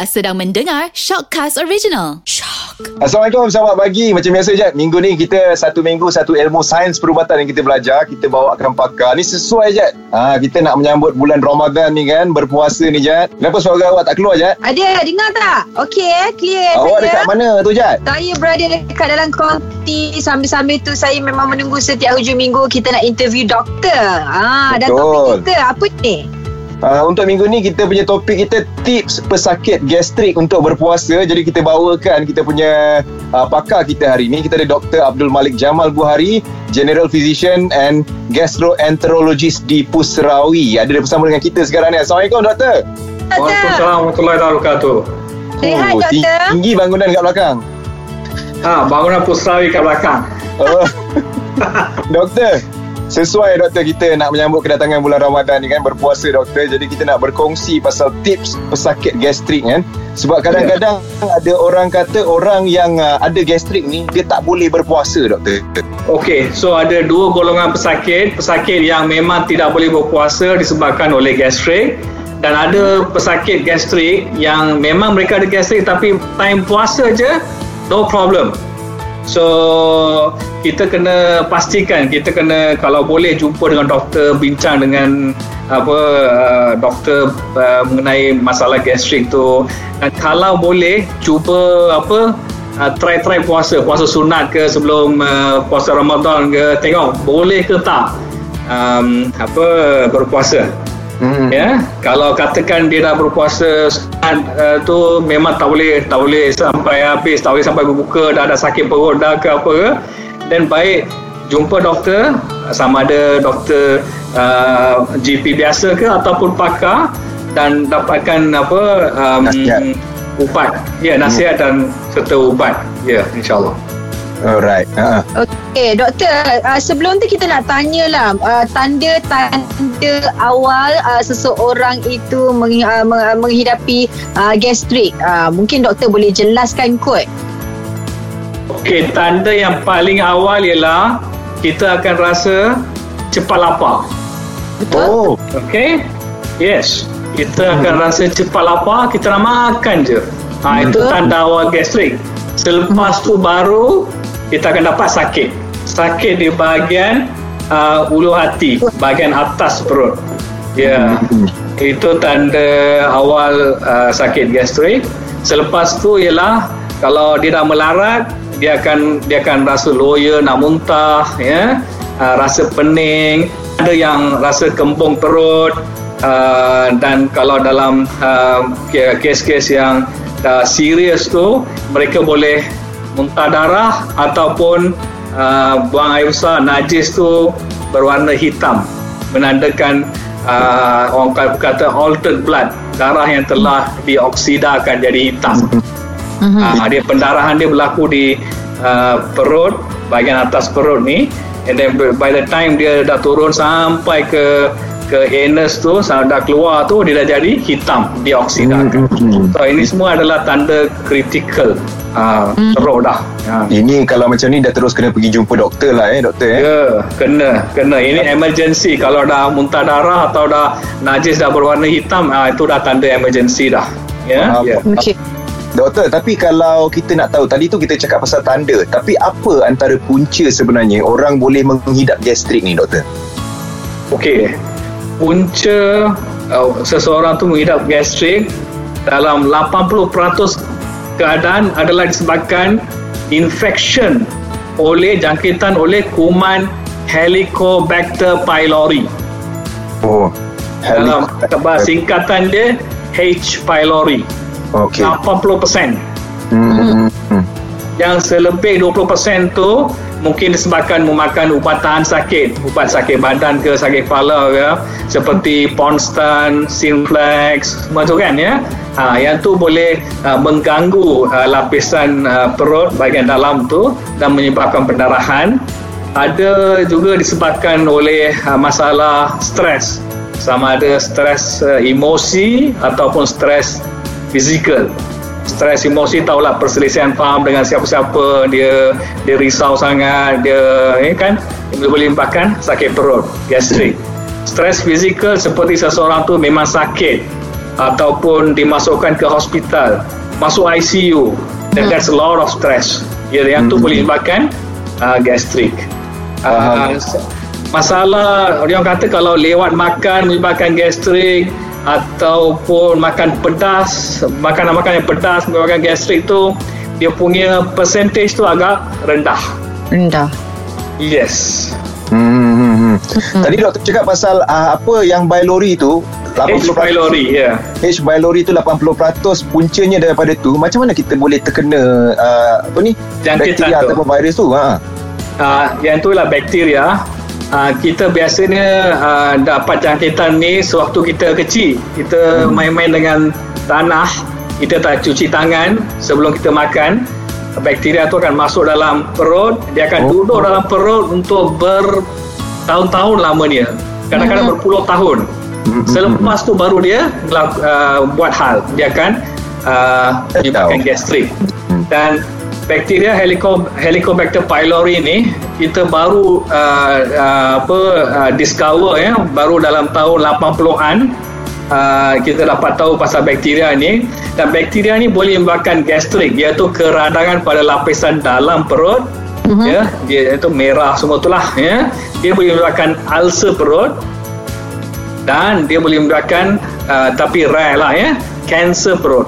Anda sedang mendengar Shockcast Original. Shock. Assalamualaikum, selamat pagi. Macam biasa je, minggu ni kita satu minggu satu ilmu sains perubatan yang kita belajar. Kita bawakan pakar. Ni sesuai je. Ha, kita nak menyambut bulan Ramadan ni kan, berpuasa ni Jad. Kenapa suara awak tak keluar Jad? Ada, dengar tak? Okey eh, clear Awak saya. dekat mana tu Jad? Saya berada dekat dalam konti Sambil-sambil tu saya memang menunggu setiap hujung minggu Kita nak interview doktor ah, Dan Betul. topik kita apa ni? Uh, untuk minggu ni kita punya topik kita tips pesakit gastrik untuk berpuasa. Jadi kita bawakan kita punya uh, pakar kita hari ni. Kita ada Dr. Abdul Malik Jamal Buhari, General Physician and Gastroenterologist di Pusrawi. Ada bersama dengan kita sekarang ni. Assalamualaikum Doktor. Waalaikumsalam warahmatullahi wabarakatuh. Sihat, Oh, Doktor. tinggi bangunan kat belakang. Ha, bangunan Pusrawi kat belakang. Oh. doktor, sesuai doktor kita nak menyambut kedatangan bulan Ramadan ni kan berpuasa doktor. Jadi kita nak berkongsi pasal tips pesakit gastrik kan. Sebab kadang-kadang ada orang kata orang yang uh, ada gastrik ni dia tak boleh berpuasa doktor. Okey, so ada dua golongan pesakit. Pesakit yang memang tidak boleh berpuasa disebabkan oleh gastrik dan ada pesakit gastrik yang memang mereka ada gastrik tapi time puasa je no problem. So kita kena pastikan kita kena kalau boleh jumpa dengan doktor bincang dengan apa uh, doktor uh, mengenai masalah gastrik tu. Dan kalau boleh cuba apa uh, try try puasa. Puasa sunat ke sebelum uh, puasa Ramadan ke tengok boleh ke tak um, apa berpuasa Hmm. ya kalau katakan dia dah berpuasa uh, tu memang tak boleh tak boleh sampai habis tak boleh sampai berbuka dah ada sakit perut dah ke apa ke dan baik jumpa doktor sama ada doktor uh, GP biasa ke ataupun pakar dan dapatkan apa um, Nasihat. ubat ya nasihat dan serta ubat ya insyaallah Alright. Uh. Okey, doktor, uh, sebelum tu kita nak tanyalah uh, tanda-tanda awal uh, seseorang itu meng, uh, meng- menghidapi uh, gastrik. Uh, mungkin doktor boleh jelaskan kot. Okey, tanda yang paling awal ialah kita akan rasa cepat lapar. Betul? Oh. Okey? Yes. Kita akan rasa cepat lapar, kita nak makan je. Ha, itu tanda awal gastrik. Selepas tu baru kita akan dapat sakit. Sakit di bahagian uh, ulu hati, bahagian atas perut. Ya. Itu tanda awal uh, sakit gastrik. Selepas tu ialah kalau dia dah melarat, dia akan dia akan rasa loya, nak muntah, ya. Uh, rasa pening, ada yang rasa kembung perut uh, dan kalau dalam uh, kes-kes yang uh, serius tu mereka boleh muntah darah ataupun uh, buang air besar najis tu berwarna hitam. Menandakan uh, orang kata altered blood darah yang telah dioksidakan jadi hitam. Uh, dia pendarahan dia berlaku di uh, perut bahagian atas perut ni. And then by the time dia dah turun sampai ke ke anus tu dah keluar tu dia dah jadi hitam dioksidakan Hmm. so ini semua adalah tanda kritikal uh, teruk dah uh. Ini kalau macam ni dah terus kena pergi jumpa doktor lah eh doktor eh. Ya, kena, kena. Ini emergency. Kalau dah muntah darah atau dah najis dah berwarna hitam, ah, itu dah tanda emergency dah. Ya, Faham. ya. Okey. Doktor, tapi kalau kita nak tahu tadi tu kita cakap pasal tanda, tapi apa antara punca sebenarnya orang boleh menghidap gastrik ni doktor? Okey. Punca uh, seseorang tu menghidap gastrik dalam 80% keadaan adalah disebabkan infection oleh jangkitan oleh kuman Helicobacter pylori. Oh. Dalam singkatan dia H pylori. Okey. 80%. Hmm. hmm. Yang selebih 20% tu mungkin disebabkan memakan ubat tahan sakit, ubat sakit badan ke sakit kepala ke seperti Ponstan, Sinflex, semua tu kan ya. Ha, yang tu boleh uh, mengganggu uh, lapisan uh, perut bahagian dalam tu dan menyebabkan pendarahan. Ada juga disebabkan oleh uh, masalah stres sama ada stres uh, emosi ataupun stres fizikal stres emosi tahulah perselisihan faham dengan siapa-siapa. Dia dia risau sangat dia eh, kan? Dia boleh menyebabkan sakit perut gastrik stres fizikal seperti seseorang tu memang sakit ataupun dimasukkan ke hospital masuk ICU then Hmm. that's a lot of stress. Ya yang tu Hmm. boleh menyebabkan uh, gastrik uh, masalah orang kata kalau lewat makan menyebabkan gastrik ataupun makan pedas makanan-makanan yang pedas menyebabkan gastrik tu dia punya percentage tu agak rendah Rendah. yes Hmm, hmm, hmm. Tadi doktor cakap pasal uh, apa yang pylori tu H. 80% pylori ya H. pylori tu 80% puncanya daripada tu macam mana kita boleh terkena uh, apa ni Jangkitan bakteria tu. ataupun virus tu ha uh, yang tu lah bakteria uh, kita biasanya uh, dapat jangkitan ni sewaktu kita kecil. Kita main-main dengan tanah. Kita tak cuci tangan sebelum kita makan. Bakteria tu akan masuk dalam perut. Dia akan Oh. duduk dalam perut untuk bertahun-tahun lamanya kadang-kadang Hmm. berpuluh tahun. Hmm, hmm, selepas tu baru dia uh, buat hal. Dia akan uh, menyebabkan gastrik Hmm. dan bakteria Helico, Helicobacter pylori ni kita baru uh, uh, apa uh, discover ya baru dalam tahun 80-an uh, kita dapat tahu pasal bakteria ni. Dan bakteria ni boleh menyebabkan gastrik iaitu keradangan pada lapisan dalam perut Mhm. ya dia itu merah semua itulah ya. Dia boleh menyebabkan ulcer perut dan dia boleh menyebabkan uh, tapi rare lah ya kanser perut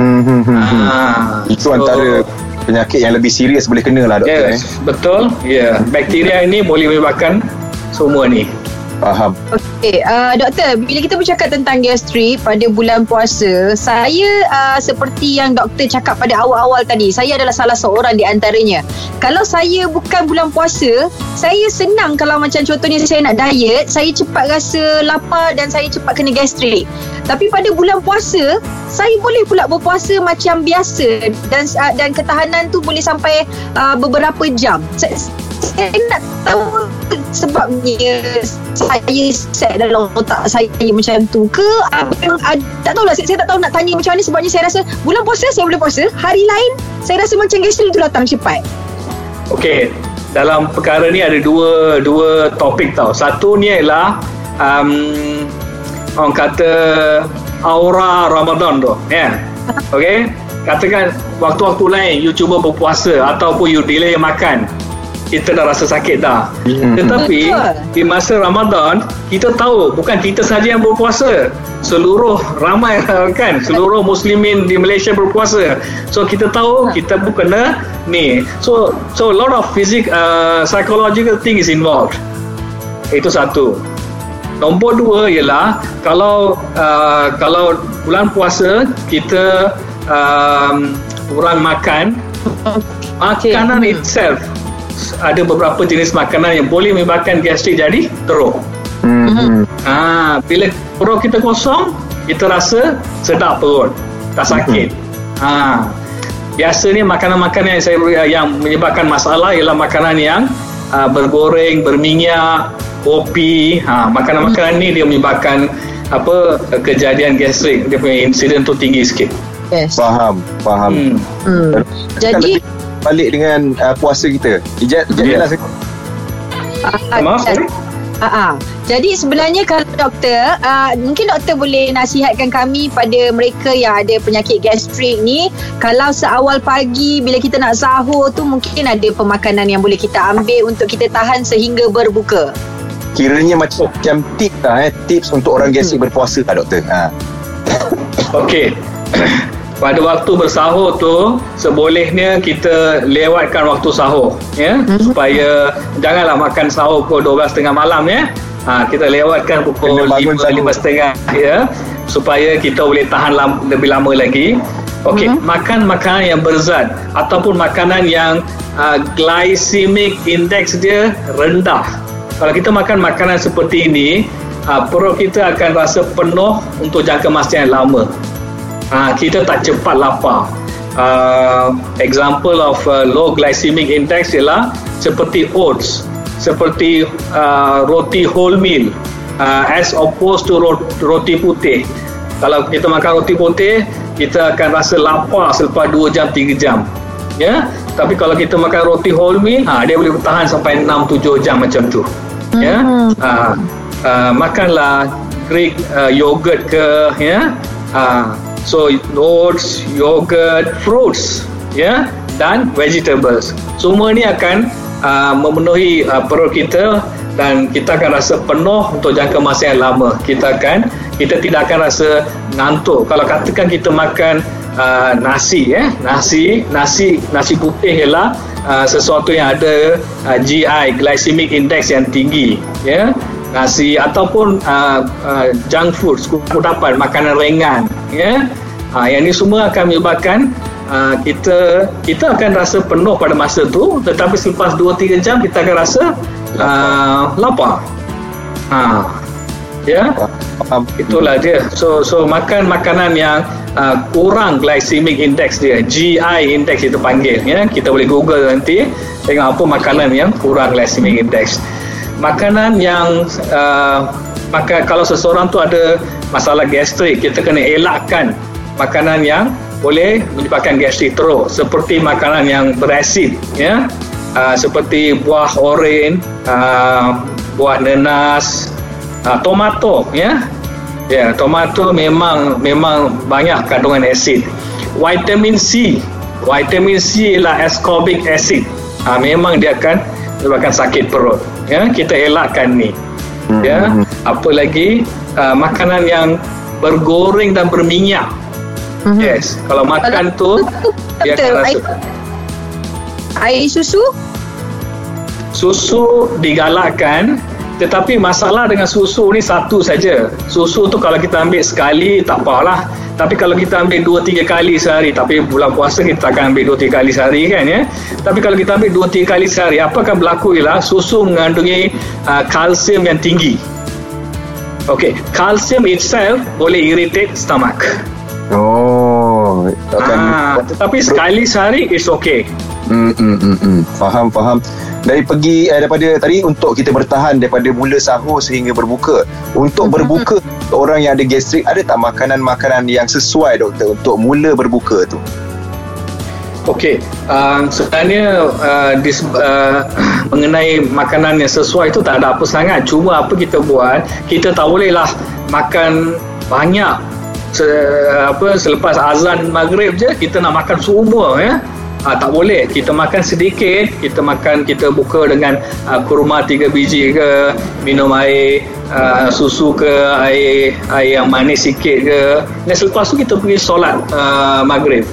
hmm, hmm, hmm, hmm. Ah, itu so- antara penyakit yang lebih serius boleh kena lah doktor Yes, eh. betul. Ya, yeah. bakteria ini boleh menyebabkan semua ni. faham Okey, uh, doktor, bila kita bercakap tentang gastrik pada bulan puasa, saya uh, seperti yang doktor cakap pada awal-awal tadi, saya adalah salah seorang di antaranya. Kalau saya bukan bulan puasa, saya senang kalau macam contohnya saya nak diet, saya cepat rasa lapar dan saya cepat kena gastrik. Tapi pada bulan puasa, saya boleh pula berpuasa macam biasa dan uh, dan ketahanan tu boleh sampai uh, beberapa jam. Saya, saya nak tahu sebabnya saya set dalam otak saya macam tu ke? Apa yang ada, tak tahulah. Saya, saya tak tahu nak tanya macam mana sebabnya saya rasa bulan puasa saya boleh puasa. Hari lain saya rasa macam gastrik tu datang cepat. Okey, dalam perkara ni ada dua dua topik tau. Satu ni ialah um, orang kata aura Ramadan tu, ya. Yeah. Okey, katakan waktu-waktu lain you cuba berpuasa ataupun you delay makan kita dah rasa sakit dah. Hmm. Tetapi Betul. di masa Ramadan kita tahu bukan kita saja yang berpuasa. Seluruh ramai kan seluruh muslimin di Malaysia berpuasa. So kita tahu kita pun kena ni. So so a lot of physic uh, psychological thing is involved. Itu satu. Nombor dua ialah kalau uh, kalau bulan puasa kita um, kurang makan makanan Hmm. itself ada beberapa jenis makanan yang boleh menyebabkan gastrik jadi teruk. hmm, hmm. Ha, bila perut kita kosong, kita rasa sedap perut, tak sakit. Ha. Biasanya makanan-makanan yang saya yang menyebabkan masalah ialah makanan yang uh, bergoreng, berminyak, kopi. Ha, makanan-makanan ni dia menyebabkan apa kejadian gastrik dia punya insiden tu tinggi sikit. yes faham faham Hmm. hmm. Jadi balik dengan uh, puasa kita ijat ijat yeah. saya ah, Maaf, sorry. Ah, ah. Jadi sebenarnya kalau doktor, uh, mungkin doktor boleh nasihatkan kami pada mereka yang ada penyakit gastrik ni, kalau seawal pagi bila kita nak sahur tu mungkin ada pemakanan yang boleh kita ambil untuk kita tahan sehingga berbuka. kiranya macam macam tips lah eh tips untuk orang gastrik berpuasa tak doktor ha Okey. Pada waktu bersahur tu sebolehnya kita lewatkan waktu sahur ya Mhm. supaya janganlah makan sahur pukul 12.30 malam ya. Ha, kita lewatkan pukul Kena bangun 5 sahur. 5.30 ya supaya kita boleh tahan lam, lebih lama lagi. Okey, Mhm. makan makanan yang berzat ataupun makanan yang uh, glycemic index dia rendah. Kalau kita makan makanan seperti ini, uh, perut kita akan rasa penuh untuk jangka masa yang lama. Uh, kita tak cepat lapar. Uh, example of uh, low glycemic index ialah seperti oats, seperti uh, roti wholemeal, uh, as opposed to ro- roti putih. Kalau kita makan roti putih, kita akan rasa lapar selepas 2 jam 3 jam. Ya, tapi kalau kita makan roti wholemeal, ha, dia boleh bertahan sampai 6 7 jam macam tu. Ya. Hmm. Ha, uh, makanlah Greek uh, yogurt ke ya uh, so oats yogurt fruits ya dan vegetables. Semua ni akan uh, memenuhi uh, perut kita dan kita akan rasa penuh untuk jangka masa yang lama. Kita akan kita tidak akan rasa ngantuk. Kalau katakan kita makan uh, nasi eh nasi nasi nasi putih ialah uh, sesuatu yang ada uh, GI glycemic index yang tinggi ya nasi ataupun uh, uh, junk food kudapan makanan ringan ya. Uh, yang ini semua akan menyebabkan uh, kita kita akan rasa penuh pada masa tu tetapi selepas 2 3 jam kita akan rasa uh, lapar. Ha ya. Itulah dia. So so makan makanan yang uh, kurang glycemic index dia GI index itu panggil ya. Kita boleh google nanti tengok apa makanan yang kurang glycemic index makanan yang uh, maka kalau seseorang tu ada masalah gastrik kita kena elakkan makanan yang boleh menyebabkan gastrik teruk. Seperti makanan yang berasid ya. Uh, seperti buah oren uh, buah nenas uh, tomato ya. Ya tomato memang memang banyak kandungan asid. Vitamin C. Vitamin C ialah ascorbic acid. Uh, memang dia akan menyebabkan sakit perut ya kita elakkan ni ya hmm. apa lagi uh, makanan yang bergoreng dan berminyak mm-hmm. yes kalau makan tu dia akan rasa air susu susu digalakkan tetapi masalah dengan susu ni satu saja. Susu tu kalau kita ambil sekali tak apalah. Tapi kalau kita ambil dua tiga kali sehari, tapi bulan puasa kita akan ambil dua tiga kali sehari kan ya. Tapi kalau kita ambil dua tiga kali sehari, apa akan berlaku ialah susu mengandungi uh, kalsium yang tinggi. Okay, kalsium itself boleh irritate stomach. Oh, akan ah, tetapi sekali sehari is okay. Hmm, hmm, hmm, hmm. Faham, faham dari pergi eh, daripada tadi untuk kita bertahan daripada mula sahur sehingga berbuka untuk mm-hmm. berbuka orang yang ada gastrik ada tak makanan-makanan yang sesuai doktor untuk mula berbuka tu Okey, uh, sebenarnya uh, dis, uh, mengenai makanan yang sesuai itu tak ada apa sangat. Cuma apa kita buat, kita tak bolehlah makan banyak se, apa selepas azan maghrib je kita nak makan semua ya uh, tak boleh. Kita makan sedikit kita makan kita buka dengan uh, kurma tiga biji ke minum air uh, susu ke air air yang manis sikit ke. Dan selepas tu kita pergi solat uh, maghrib.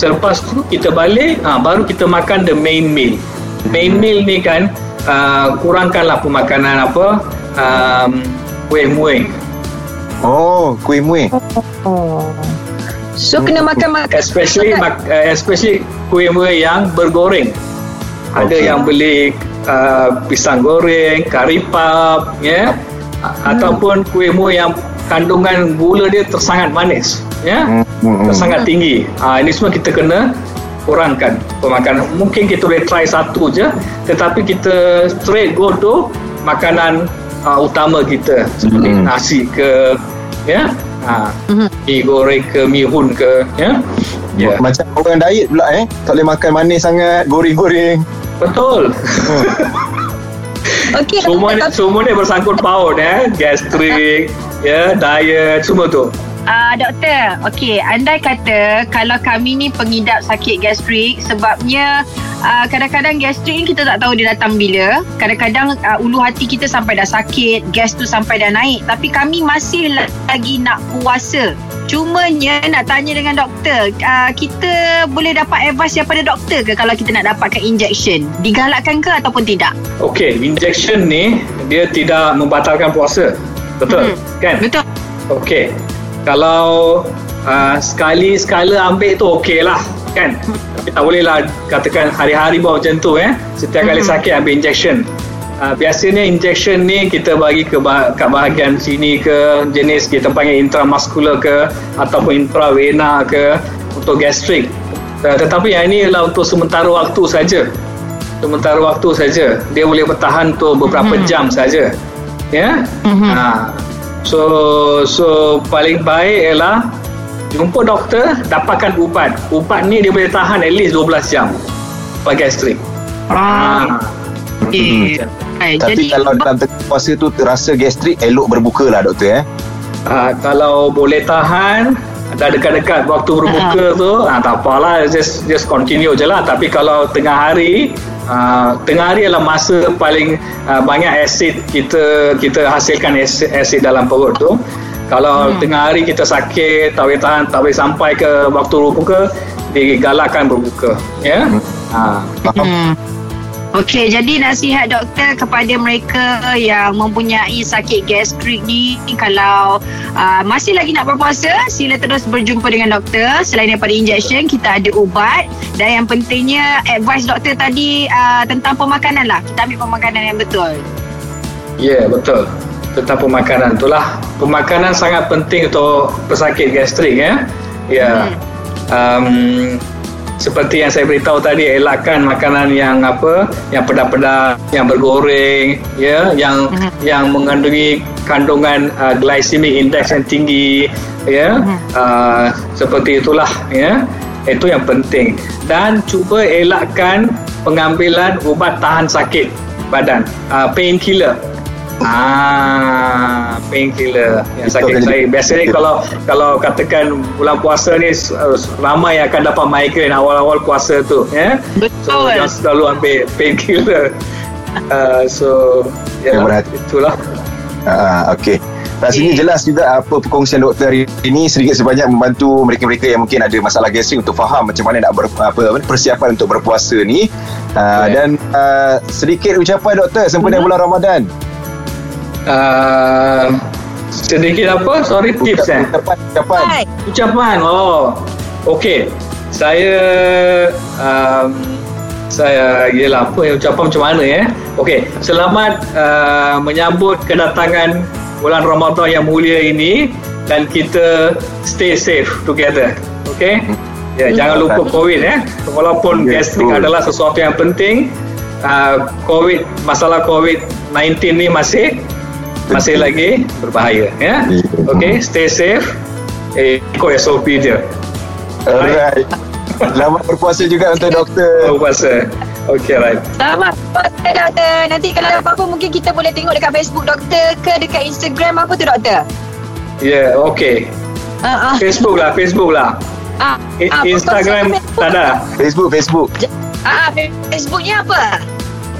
Selepas tu kita balik uh, baru kita makan the main meal. Main meal ni kan uh, kurangkanlah pemakanan apa um, kuih muih. Oh kuih muih. Oh. So kena makan makan especially mak, uh, especially kuih-kuih yang bergoreng. Okay. Ada yang beli uh, pisang goreng, kari pap, ya. Yeah? Hmm. Ataupun kuih-kuih yang kandungan gula dia tersangat manis, ya. Yeah? Hmm. Tersangat tinggi. Ah uh, ini semua kita kena kurangkan pemakanan. Mungkin kita boleh try satu je, tetapi kita straight go to makanan uh, utama kita seperti hmm. nasi ke ya. Yeah? ha, mm-hmm. mi goreng ke mi hun ke ya yeah. macam orang diet pula eh tak boleh makan manis sangat goreng-goreng betul. Okay, semua ni, semua ni bersangkut paut eh gastrik ya diet semua tu Uh, doktor, okey, andai kata kalau kami ni pengidap sakit gastrik sebabnya uh, kadang-kadang gastrik ni kita tak tahu dia datang bila. Kadang-kadang uh, ulu hati kita sampai dah sakit, gas tu sampai dah naik. Tapi kami masih lagi nak puasa. Cumanya nak tanya dengan doktor, uh, kita boleh dapat advice daripada doktor ke kalau kita nak dapatkan injection? Digalakkan ke ataupun tidak? Okey, injection ni dia tidak membatalkan puasa. Betul? Hmm. Kan? Betul. Okey kalau uh, sekali sekala ambil tu okey lah kan tapi tak boleh lah katakan hari-hari buat macam tu eh setiap kali mm-hmm. sakit ambil injection uh, biasanya injection ni kita bagi ke bah- kat bahagian sini ke jenis kita panggil intramuscular ke ataupun intravena ke untuk gastrik uh, tetapi yang ini adalah untuk sementara waktu saja sementara waktu saja dia boleh bertahan tu beberapa mm-hmm. jam saja ya yeah? mm-hmm. uh, So so paling baik ialah jumpa doktor, dapatkan ubat. Ubat ni dia boleh tahan at least 12 jam. Bagi gastrik. Ah. Okay. Hmm. Ay, Tapi jadi, kalau dalam tengah puasa tu terasa gastrik, elok berbuka lah doktor eh. uh, kalau boleh tahan dah dekat-dekat waktu berbuka Ha. tu ah tak apalah just just continue je lah tapi kalau tengah hari uh, tengah hari adalah masa paling uh, banyak asid kita kita hasilkan asid, asid dalam perut tu kalau hmm. tengah hari kita sakit tak boleh tahan tak boleh sampai ke waktu berbuka digalakkan berbuka ya yeah? ha. Hmm. Okey, jadi nasihat doktor kepada mereka yang mempunyai sakit gastrik ni kalau uh, masih lagi nak berpuasa, sila terus berjumpa dengan doktor. Selain daripada injection, kita ada ubat dan yang pentingnya advice doktor tadi uh, tentang pemakanan lah. Kita ambil pemakanan yang betul. Ya, yeah, betul. Tentang pemakanan itulah. Pemakanan sangat penting untuk pesakit gastrik ya. Ya. Um, seperti yang saya beritahu tadi elakkan makanan yang apa yang pedas-pedas yang bergoreng ya yang Mhm. yang mengandungi kandungan uh, glycemic index yang tinggi ya Mhm. uh, seperti itulah ya itu yang penting dan cuba elakkan pengambilan ubat tahan sakit badan uh, painkiller Ah, painkiller yang sakit akan saya. jadi- Biasanya Betul. kalau kalau katakan bulan puasa ni uh, ramai yang akan dapat migraine awal-awal puasa tu, ya. So Betul. jangan selalu ambil painkiller. Uh, so ya Yang berhati. itulah. Ah, okey. Rasanya Okey. jelas juga apa perkongsian doktor hari ini sedikit sebanyak membantu mereka-mereka yang mungkin ada masalah gastrik untuk faham macam mana nak ber, apa persiapan untuk berpuasa ni. Uh, Okey. dan uh, sedikit ucapan doktor sempena Mhm. bulan Ramadan. Uh, sedikit apa? Sorry tips eh. Ucapan, ucapan. Ucapan. Oh. Okey. Saya um, saya ialah apa yang ucapan macam mana ya? Okey, selamat uh, menyambut kedatangan bulan Ramadan yang mulia ini dan kita stay safe together. Okey? Ya, jangan lupa COVID ya. Walaupun Ya, gastrik betul. adalah sesuatu yang penting, uh, COVID masalah COVID-19 ni masih masih lagi berbahaya ya. Ya. Okey, stay safe. Eh, ikut SOP je. Alright. Selamat berpuasa juga untuk doktor. Oh, puasa. Okey, right. Selamat puasa doktor. Nanti kalau ada apa-apa mungkin kita boleh tengok dekat Facebook doktor ke dekat Instagram apa tu doktor? Ya, yeah, okey. Ah, ah. Facebook lah, Facebook lah. Ah, I- ah, Instagram Facebook. tak ada. Facebook, Facebook. Ah, Facebooknya apa?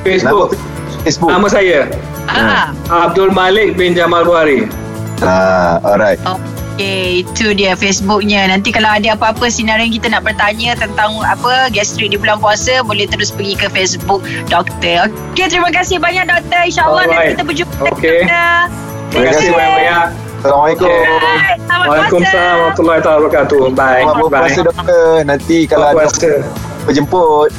Facebook. Facebook. Nama saya Ah. Abdul Malik bin Jamal Buhari. Ah, alright. Okey, itu dia Facebooknya. Nanti kalau ada apa-apa sinaran kita nak bertanya tentang apa gastrik di bulan puasa, boleh terus pergi ke Facebook doktor. Okey, terima kasih banyak doktor. InsyaAllah nanti Alright. kita berjumpa Okey. doktor. Terima kasih banyak-banyak. Assalamualaikum. Selamat Waalaikumsalam warahmatullahi wabarakatuh. Bye. Selamat berpuasa Bye. doktor. Nanti kalau Selamat ada puasa. penjemput.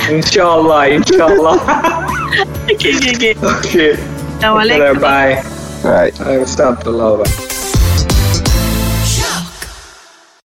InsyaAllah, insyaAllah. Okey, okey, okey. Okey. Assalamualaikum. Bye. Right. Assalamualaikum.